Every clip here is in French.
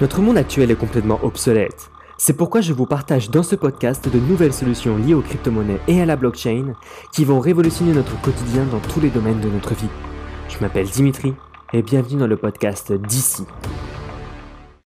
Notre monde actuel est complètement obsolète. C'est pourquoi je vous partage dans ce podcast de nouvelles solutions liées aux crypto-monnaies et à la blockchain qui vont révolutionner notre quotidien dans tous les domaines de notre vie. Je m'appelle Dimitri et bienvenue dans le podcast d'ici.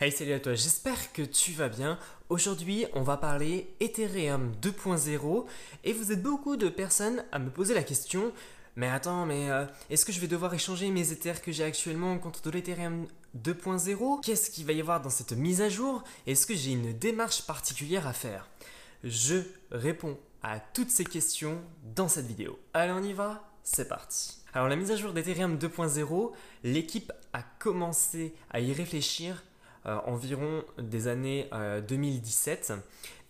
Hey salut à toi, j'espère que tu vas bien. Aujourd'hui on va parler Ethereum 2.0 et vous êtes beaucoup de personnes à me poser la question mais attends, mais euh, est-ce que je vais devoir échanger mes Ethers que j'ai actuellement contre de l'Ethereum 2.0 Qu'est-ce qu'il va y avoir dans cette mise à jour? Est-ce que j'ai une démarche particulière à faire? Je réponds à toutes ces questions dans cette vidéo. Allez, on y va C'est parti. Alors la mise à jour d'Ethereum 2.0, l'équipe a commencé à y réfléchir euh, environ des années 2017 euh,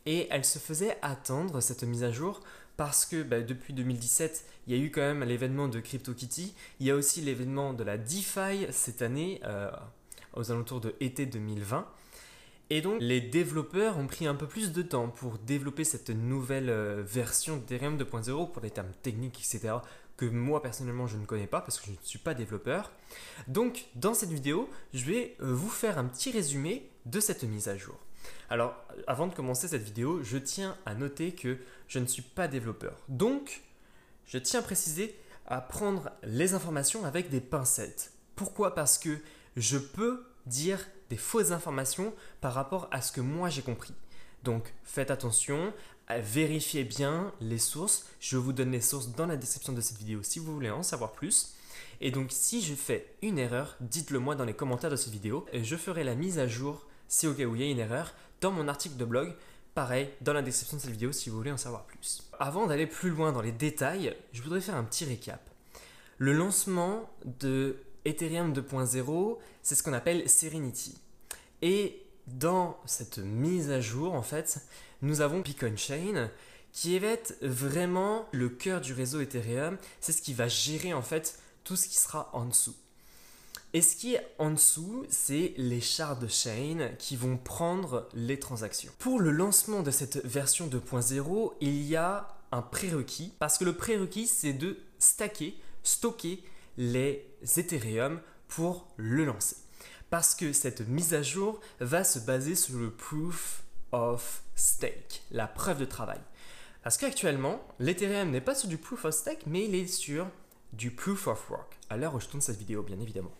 et elle se faisait attendre cette mise à jour parce que bah, depuis 2017, il y a eu quand même l'événement de CryptoKitty. Il y a aussi l'événement de la DeFi cette année, euh, aux alentours de été 2020. Et donc, les développeurs ont pris un peu plus de temps pour développer cette nouvelle euh, version d'Ethereum 2.0 pour les termes techniques, etc., que moi personnellement je ne connais pas parce que je ne suis pas développeur. Donc, dans cette vidéo, je vais euh, vous faire un petit résumé de cette mise à jour. Alors, avant de commencer cette vidéo, je tiens à noter que je ne suis pas développeur. Donc, je tiens à préciser à prendre les informations avec des pincettes. Pourquoi? Parce que je peux dire des fausses informations par rapport à ce que moi j'ai compris. Donc, faites attention, vérifiez bien les sources. Je vous donne les sources dans la description de cette vidéo si vous voulez en savoir plus. Et donc, si je fais une erreur, dites-le moi dans les commentaires de cette vidéo et je ferai la mise à jour si au cas où il y a une erreur dans mon article de blog. Pareil, dans la description de cette vidéo si vous voulez en savoir plus. Avant d'aller plus loin dans les détails, je voudrais faire un petit récap. Le lancement de Ethereum 2.0, c'est ce qu'on appelle Serenity. Et dans cette mise à jour, en fait, nous avons Beacon Chain qui va être vraiment le cœur du réseau Ethereum. C'est ce qui va gérer en fait tout ce qui sera en dessous. Et ce qui est en dessous, c'est les shards de chain qui vont prendre les transactions. Pour le lancement de cette version 2.0, il y a un prérequis, parce que le prérequis, c'est de stacker, stocker les Ethereum pour le lancer. Parce que cette mise à jour va se baser sur le proof of stake, la preuve de travail. Parce qu'actuellement, l'Ethereum n'est pas sur du proof of stake, mais il est sur du proof of work, à l'heure où je tourne cette vidéo, bien évidemment.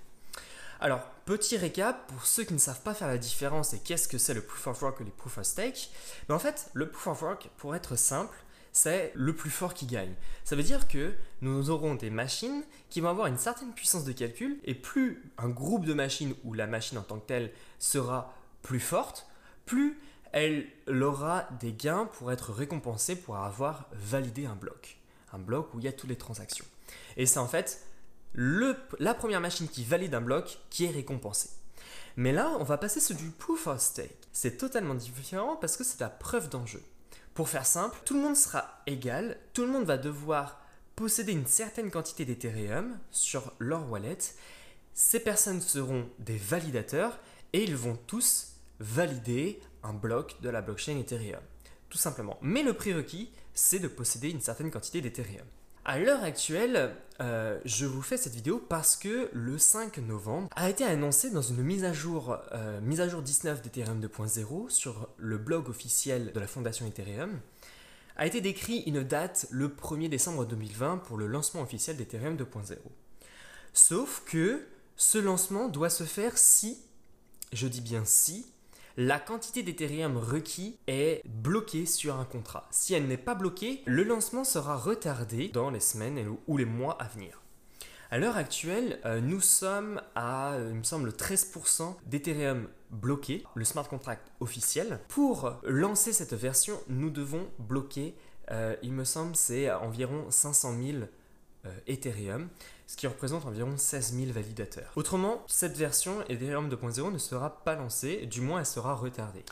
Alors, petit récap pour ceux qui ne savent pas faire la différence et qu'est-ce que c'est le proof of work et les proof of stake. Mais en fait, le proof of work, pour être simple, c'est le plus fort qui gagne. Ça veut dire que nous aurons des machines qui vont avoir une certaine puissance de calcul et plus un groupe de machines ou la machine en tant que telle sera plus forte, plus elle aura des gains pour être récompensée pour avoir validé un bloc. Un bloc où il y a toutes les transactions. Et c'est en fait la première machine qui valide un bloc qui est récompensée. Mais là, on va passer sur du proof of stake. C'est totalement différent parce que c'est la preuve d'enjeu. Pour faire simple, tout le monde sera égal, tout le monde va devoir posséder une certaine quantité d'Ethereum sur leur wallet. Ces personnes seront des validateurs et ils vont tous valider un bloc de la blockchain Ethereum. Tout simplement. Mais le prérequis, c'est de posséder une certaine quantité d'Ethereum. À l'heure actuelle, euh, je vous fais cette vidéo parce que le 5 novembre a été annoncé dans une mise à jour, euh, mise à jour 19 d'Ethereum 2.0 sur le blog officiel de la fondation Ethereum, a été décrit une date le 1er décembre 2020 pour le lancement officiel d'Ethereum 2.0. Sauf que ce lancement doit se faire si, je dis bien si, la quantité d'Ethereum requis est bloquée sur un contrat. Si elle n'est pas bloquée, le lancement sera retardé dans les semaines ou les mois à venir. À l'heure actuelle, euh, nous sommes à, euh, il me semble, 13% d'Ethereum bloqué, le smart contract officiel. Pour lancer cette version, nous devons bloquer, euh, il me semble, c'est environ 500 000 Ethereum ce qui représente environ 16 000 validateurs. Autrement, cette version Ethereum 2.0 ne sera pas lancée, du moins elle sera retardée.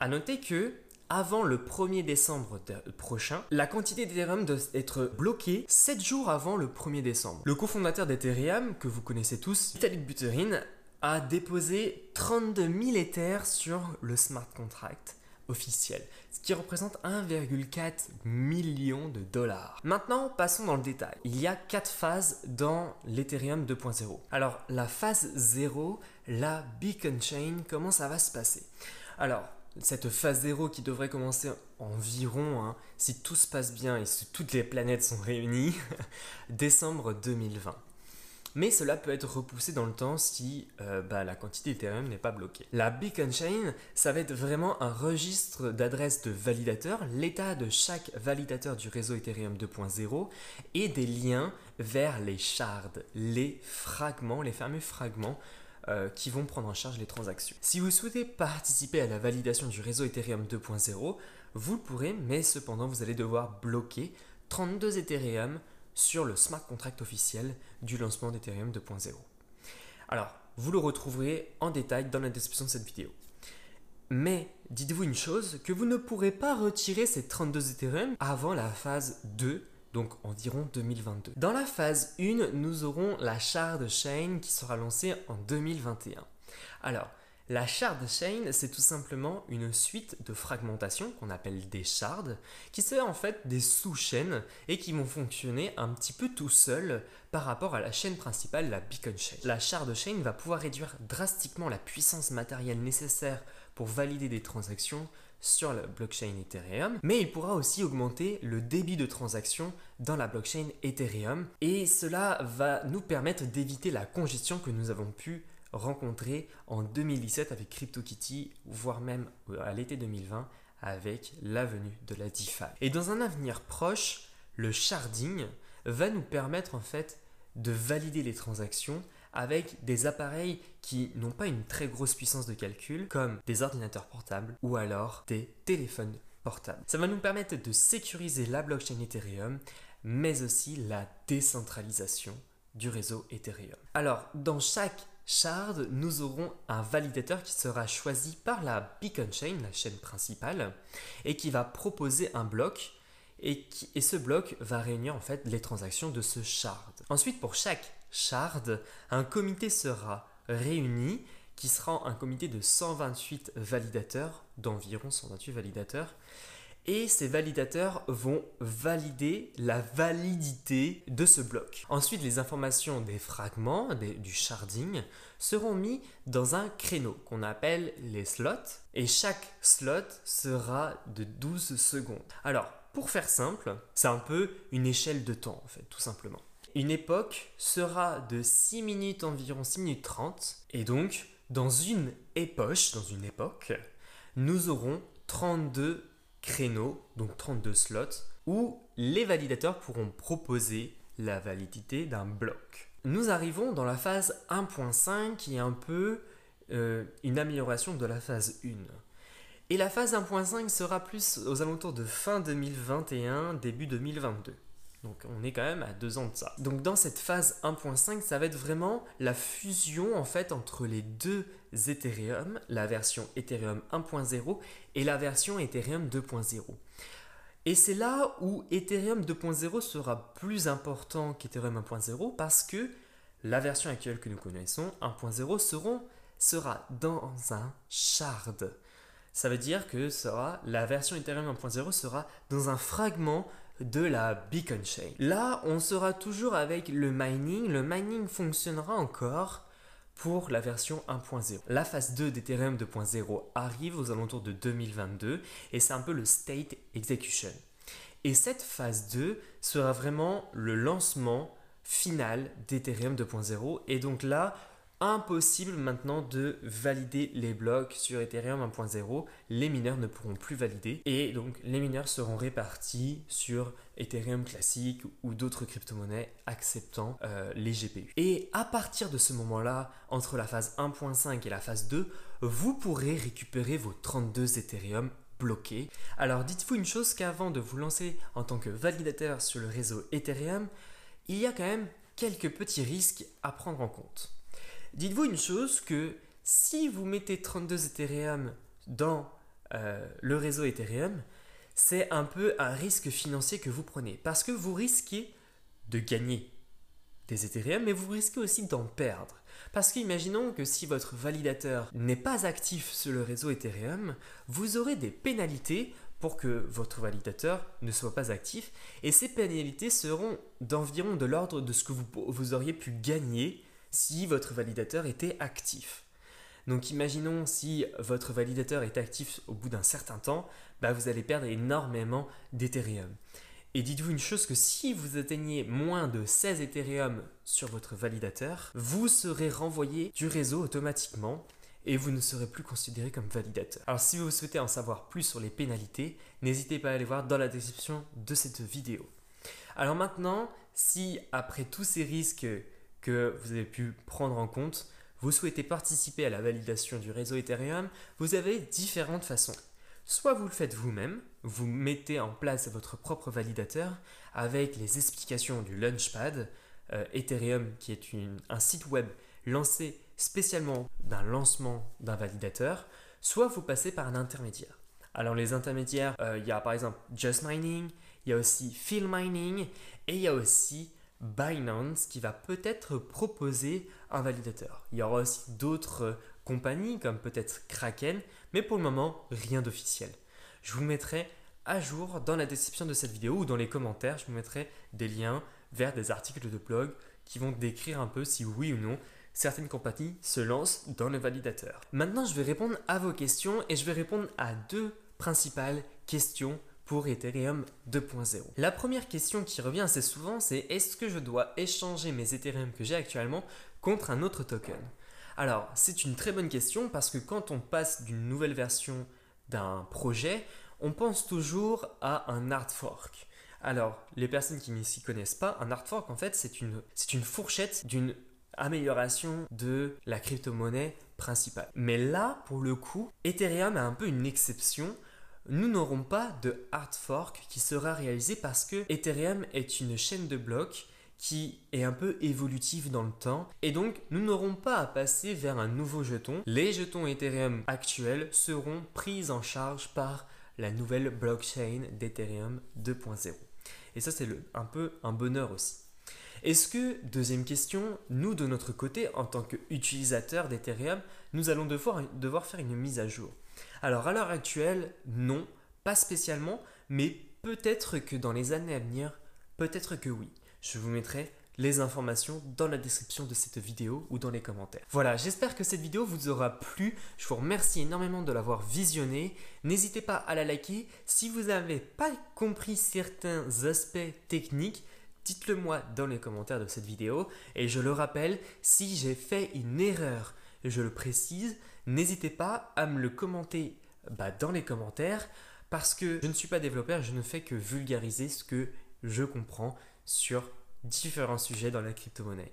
A noter que avant le 1er décembre prochain, la quantité d'Ethereum doit être bloquée 7 jours avant le 1er décembre. Le cofondateur d'Ethereum, que vous connaissez tous, Vitalik Buterin, a déposé 32 000 Ethers sur le smart contract ce qui représente 1,4 million de dollars. Maintenant, passons dans le détail. Il y a quatre phases dans l'Ethereum 2.0. Alors, la phase 0, la Beacon Chain, comment ça va se passer? Alors, cette phase 0 qui devrait commencer environ, hein, si tout se passe bien et si toutes les planètes sont réunies, décembre 2020 mais cela peut être repoussé dans le temps si euh, bah, la quantité Ethereum n'est pas bloquée. La Beacon Chain, ça va être vraiment un registre d'adresses de validateurs, l'état de chaque validateur du réseau Ethereum 2.0 et des liens vers les shards, les fragments, les fameux fragments euh, qui vont prendre en charge les transactions. Si vous souhaitez participer à la validation du réseau Ethereum 2.0, vous le pourrez, mais cependant vous allez devoir bloquer 32 Ethereum sur le smart contract officiel du lancement d'Ethereum 2.0. Alors, vous le retrouverez en détail dans la description de cette vidéo. Mais dites-vous une chose, que vous ne pourrez pas retirer ces 32 Ethereum avant la phase 2, donc environ 2022. Dans la phase 1, nous aurons la shard chain qui sera lancée en 2021. Alors, la shard chain, c'est tout simplement une suite de fragmentation qu'on appelle des shards, qui sont en fait des sous-chaînes et qui vont fonctionner un petit peu tout seuls par rapport à la chaîne principale, la beacon chain. La shard chain va pouvoir réduire drastiquement la puissance matérielle nécessaire pour valider des transactions sur la blockchain Ethereum, mais il pourra aussi augmenter le débit de transactions dans la blockchain Ethereum et cela va nous permettre d'éviter la congestion que nous avons pu rencontré en 2017 avec CryptoKitty, voire même euh, à l'été 2020 avec la venue de la DeFi. Et dans un avenir proche, le sharding va nous permettre en fait de valider les transactions avec des appareils qui n'ont pas une très grosse puissance de calcul, comme des ordinateurs portables ou alors des téléphones portables. Ça va nous permettre de sécuriser la blockchain Ethereum, mais aussi la décentralisation du réseau Ethereum. Alors, dans chaque shard, nous aurons un validateur qui sera choisi par la Beacon Chain, la chaîne principale, et qui va proposer un bloc. Et, et ce bloc va réunir en fait les transactions de ce shard. Ensuite, pour chaque shard, un comité sera réuni qui sera un comité de 128 validateurs, d'environ 128 validateurs, et ces validateurs vont valider la validité de ce bloc. Ensuite, les informations des fragments, du sharding, seront mis dans un créneau qu'on appelle les slots et chaque slot sera de 12 secondes. Alors, pour faire simple, c'est un peu une échelle de temps en fait, tout simplement. Une époque sera de 6 minutes environ 6 minutes 30 et donc dans une époche, dans une époque, nous aurons 32 créneaux, donc 32 slots, où les validateurs pourront proposer la validité d'un bloc. Nous arrivons dans la phase 1.5 qui est un peu euh, une amélioration de la phase 1. Et la phase 1.5 sera plus aux alentours de fin 2021, début 2022. Donc on est quand même à deux ans de ça. Donc dans cette phase 1.5, ça va être vraiment la fusion en fait entre les deux Ethereum, la version Ethereum 1.0 et la version Ethereum 2.0. Et c'est là où Ethereum 2.0 sera plus important qu'Ethereum 1.0 parce que la version actuelle que nous connaissons, 1.0, sera dans un shard. Ça veut dire que sera, la version Ethereum 1.0 sera dans un fragment de la Beacon Chain. Là, on sera toujours avec le mining. Le mining fonctionnera encore pour la version 1.0. La phase 2 d'Ethereum 2.0 arrive aux alentours de 2022 et c'est un peu le state execution. Et cette phase 2 sera vraiment le lancement final d'Ethereum 2.0 et donc là, impossible maintenant de valider les blocs sur Ethereum 1.0. Les mineurs ne pourront plus valider et donc les mineurs seront répartis sur Ethereum classique ou d'autres crypto-monnaies acceptant euh, les GPU. Et à partir de ce moment-là, entre la phase 1.5 et la phase 2, vous pourrez récupérer vos 32 Ethereum bloqués. Alors dites-vous une chose qu'avant de vous lancer en tant que validateur sur le réseau Ethereum, il y a quand même quelques petits risques à prendre en compte. Dites-vous une chose que si vous mettez 32 Ethereum dans euh, le réseau Ethereum, c'est un peu un risque financier que vous prenez. Parce que vous risquez de gagner des Ethereum, mais vous risquez aussi d'en perdre. Parce qu'imaginons que si votre validateur n'est pas actif sur le réseau Ethereum, vous aurez des pénalités pour que votre validateur ne soit pas actif. Et ces pénalités seront d'environ de l'ordre de ce que vous, vous, auriez pu gagner si votre validateur était actif. Donc imaginons si votre validateur est actif au bout d'un certain temps, bah vous allez perdre énormément d'Ethereum. Et dites-vous une chose que si vous atteignez moins de 16 Ethereum sur votre validateur, vous serez renvoyé du réseau automatiquement et vous ne serez plus considéré comme validateur. Alors si vous souhaitez en savoir plus sur les pénalités, n'hésitez pas à aller voir dans la description de cette vidéo. Alors maintenant, si après tous ces risques que vous avez pu prendre en compte, vous souhaitez participer à la validation du réseau Ethereum, vous avez différentes façons. Soit vous le faites vous-même, vous mettez en place votre propre validateur avec les explications du Launchpad, euh, Ethereum qui est un site web lancé spécialement d'un lancement d'un validateur, soit vous passez par un intermédiaire. Alors les intermédiaires, euh, il y a par exemple Just Mining, il y a aussi Field Mining et il y a aussi Binance qui va peut-être proposer un validateur. Il y aura aussi d'autres euh, compagnies comme peut-être Kraken, mais pour le moment, rien d'officiel. Je vous mettrai à jour dans la description de cette vidéo ou dans les commentaires, je vous mettrai des liens vers des articles de blog qui vont décrire un peu si oui ou non certaines compagnies se lancent dans le validateur. Maintenant, je vais répondre à vos questions et je vais répondre à deux principales questions pour Ethereum 2.0. La première question qui revient assez souvent, c'est est-ce que je dois échanger mes Ethereum que j'ai actuellement contre un autre token? Alors, c'est une très bonne question parce que quand on passe d'une nouvelle version d'un projet, on pense toujours à un hard fork. Alors, les personnes qui ne s'y connaissent pas, un hard fork, en fait, c'est une, fourchette d'une amélioration de la crypto-monnaie principale. Mais là, pour le coup, Ethereum a un peu une exception. Nous n'aurons pas de hard fork qui sera réalisé parce que Ethereum est une chaîne de blocs qui est un peu évolutive dans le temps et donc nous n'aurons pas à passer vers un nouveau jeton. Les jetons Ethereum actuels seront pris en charge par la nouvelle blockchain d'Ethereum 2.0. Et ça c'est un peu un bonheur aussi. Est-ce que, deuxième question, nous de notre côté, en tant qu'utilisateurs d'Ethereum, nous allons devoir, devoir faire une mise à jour? Alors à l'heure actuelle, non, pas spécialement, mais peut-être que dans les années à venir, peut-être que oui. Je vous mettrai les informations dans la description de cette vidéo ou dans les commentaires. Voilà, j'espère que cette vidéo vous aura plu. Je vous remercie énormément de l'avoir visionnée. N'hésitez pas à la liker. Si vous n'avez pas compris certains aspects techniques, dites-le moi dans les commentaires de cette vidéo. Et je le rappelle, si j'ai fait une erreur, je le précise, n'hésitez pas à me le commenter bah, dans les commentaires parce que je ne suis pas développeur, je ne fais que vulgariser ce que je comprends sur différents sujets dans la crypto-monnaie.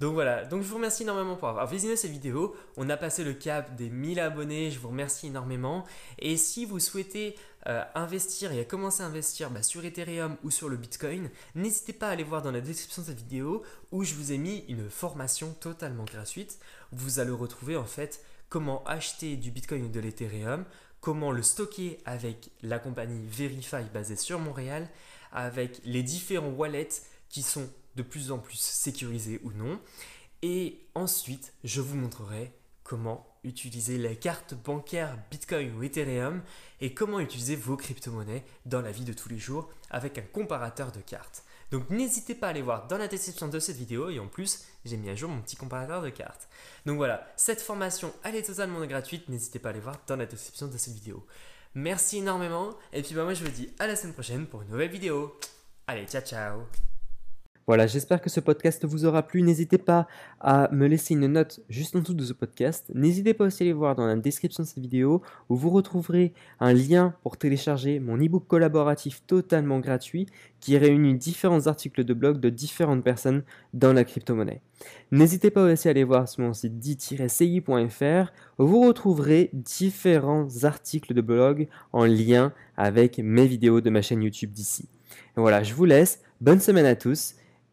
Donc voilà, donc je vous remercie énormément pour avoir visionné cette vidéo. On a passé le cap des 1000 abonnés, je vous remercie énormément. Et si vous souhaitez euh, investir et commencer à investir bah, sur Ethereum ou sur le Bitcoin, n'hésitez pas à aller voir dans la description de cette vidéo où je vous ai mis une formation totalement gratuite. Vous allez retrouver en fait comment acheter du Bitcoin ou de l'Ethereum, comment le stocker avec la compagnie Verify basée sur Montréal, avec les différents wallets qui sont de plus en plus sécurisés ou non. Et ensuite, je vous montrerai comment utiliser les cartes bancaires Bitcoin ou Ethereum et comment utiliser vos crypto-monnaies dans la vie de tous les jours avec un comparateur de cartes. Donc n'hésitez pas à aller voir dans la description de cette vidéo et en plus j'ai mis à jour mon petit comparateur de cartes. Donc voilà, cette formation elle est totalement gratuite, n'hésitez pas à aller voir dans la description de cette vidéo. Merci énormément et puis bah, moi je vous dis à la semaine prochaine pour une nouvelle vidéo. Allez, ciao ciao voilà, j'espère que ce podcast vous aura plu. N'hésitez pas à me laisser une note juste en dessous de ce podcast. N'hésitez pas aussi à aller voir dans la description de cette vidéo où vous retrouverez un lien pour télécharger mon e-book collaboratif totalement gratuit qui réunit différents articles de blog de différentes personnes dans la crypto-monnaie. N'hésitez pas aussi à aller voir sur mon site dit-ci.fr où vous retrouverez différents articles de blog en lien avec mes vidéos de ma chaîne YouTube d'ici. Voilà, je vous laisse. Bonne semaine à tous